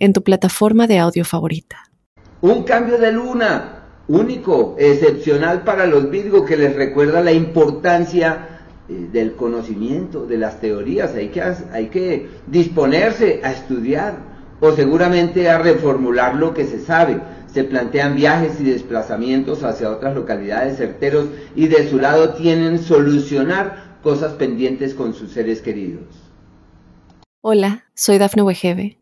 en tu plataforma de audio favorita. Un cambio de luna, único, excepcional para los Virgo, que les recuerda la importancia eh, del conocimiento, de las teorías. Hay que, hay que disponerse a estudiar o seguramente a reformular lo que se sabe. Se plantean viajes y desplazamientos hacia otras localidades certeros y de su lado tienen solucionar cosas pendientes con sus seres queridos. Hola, soy Dafne Wegebe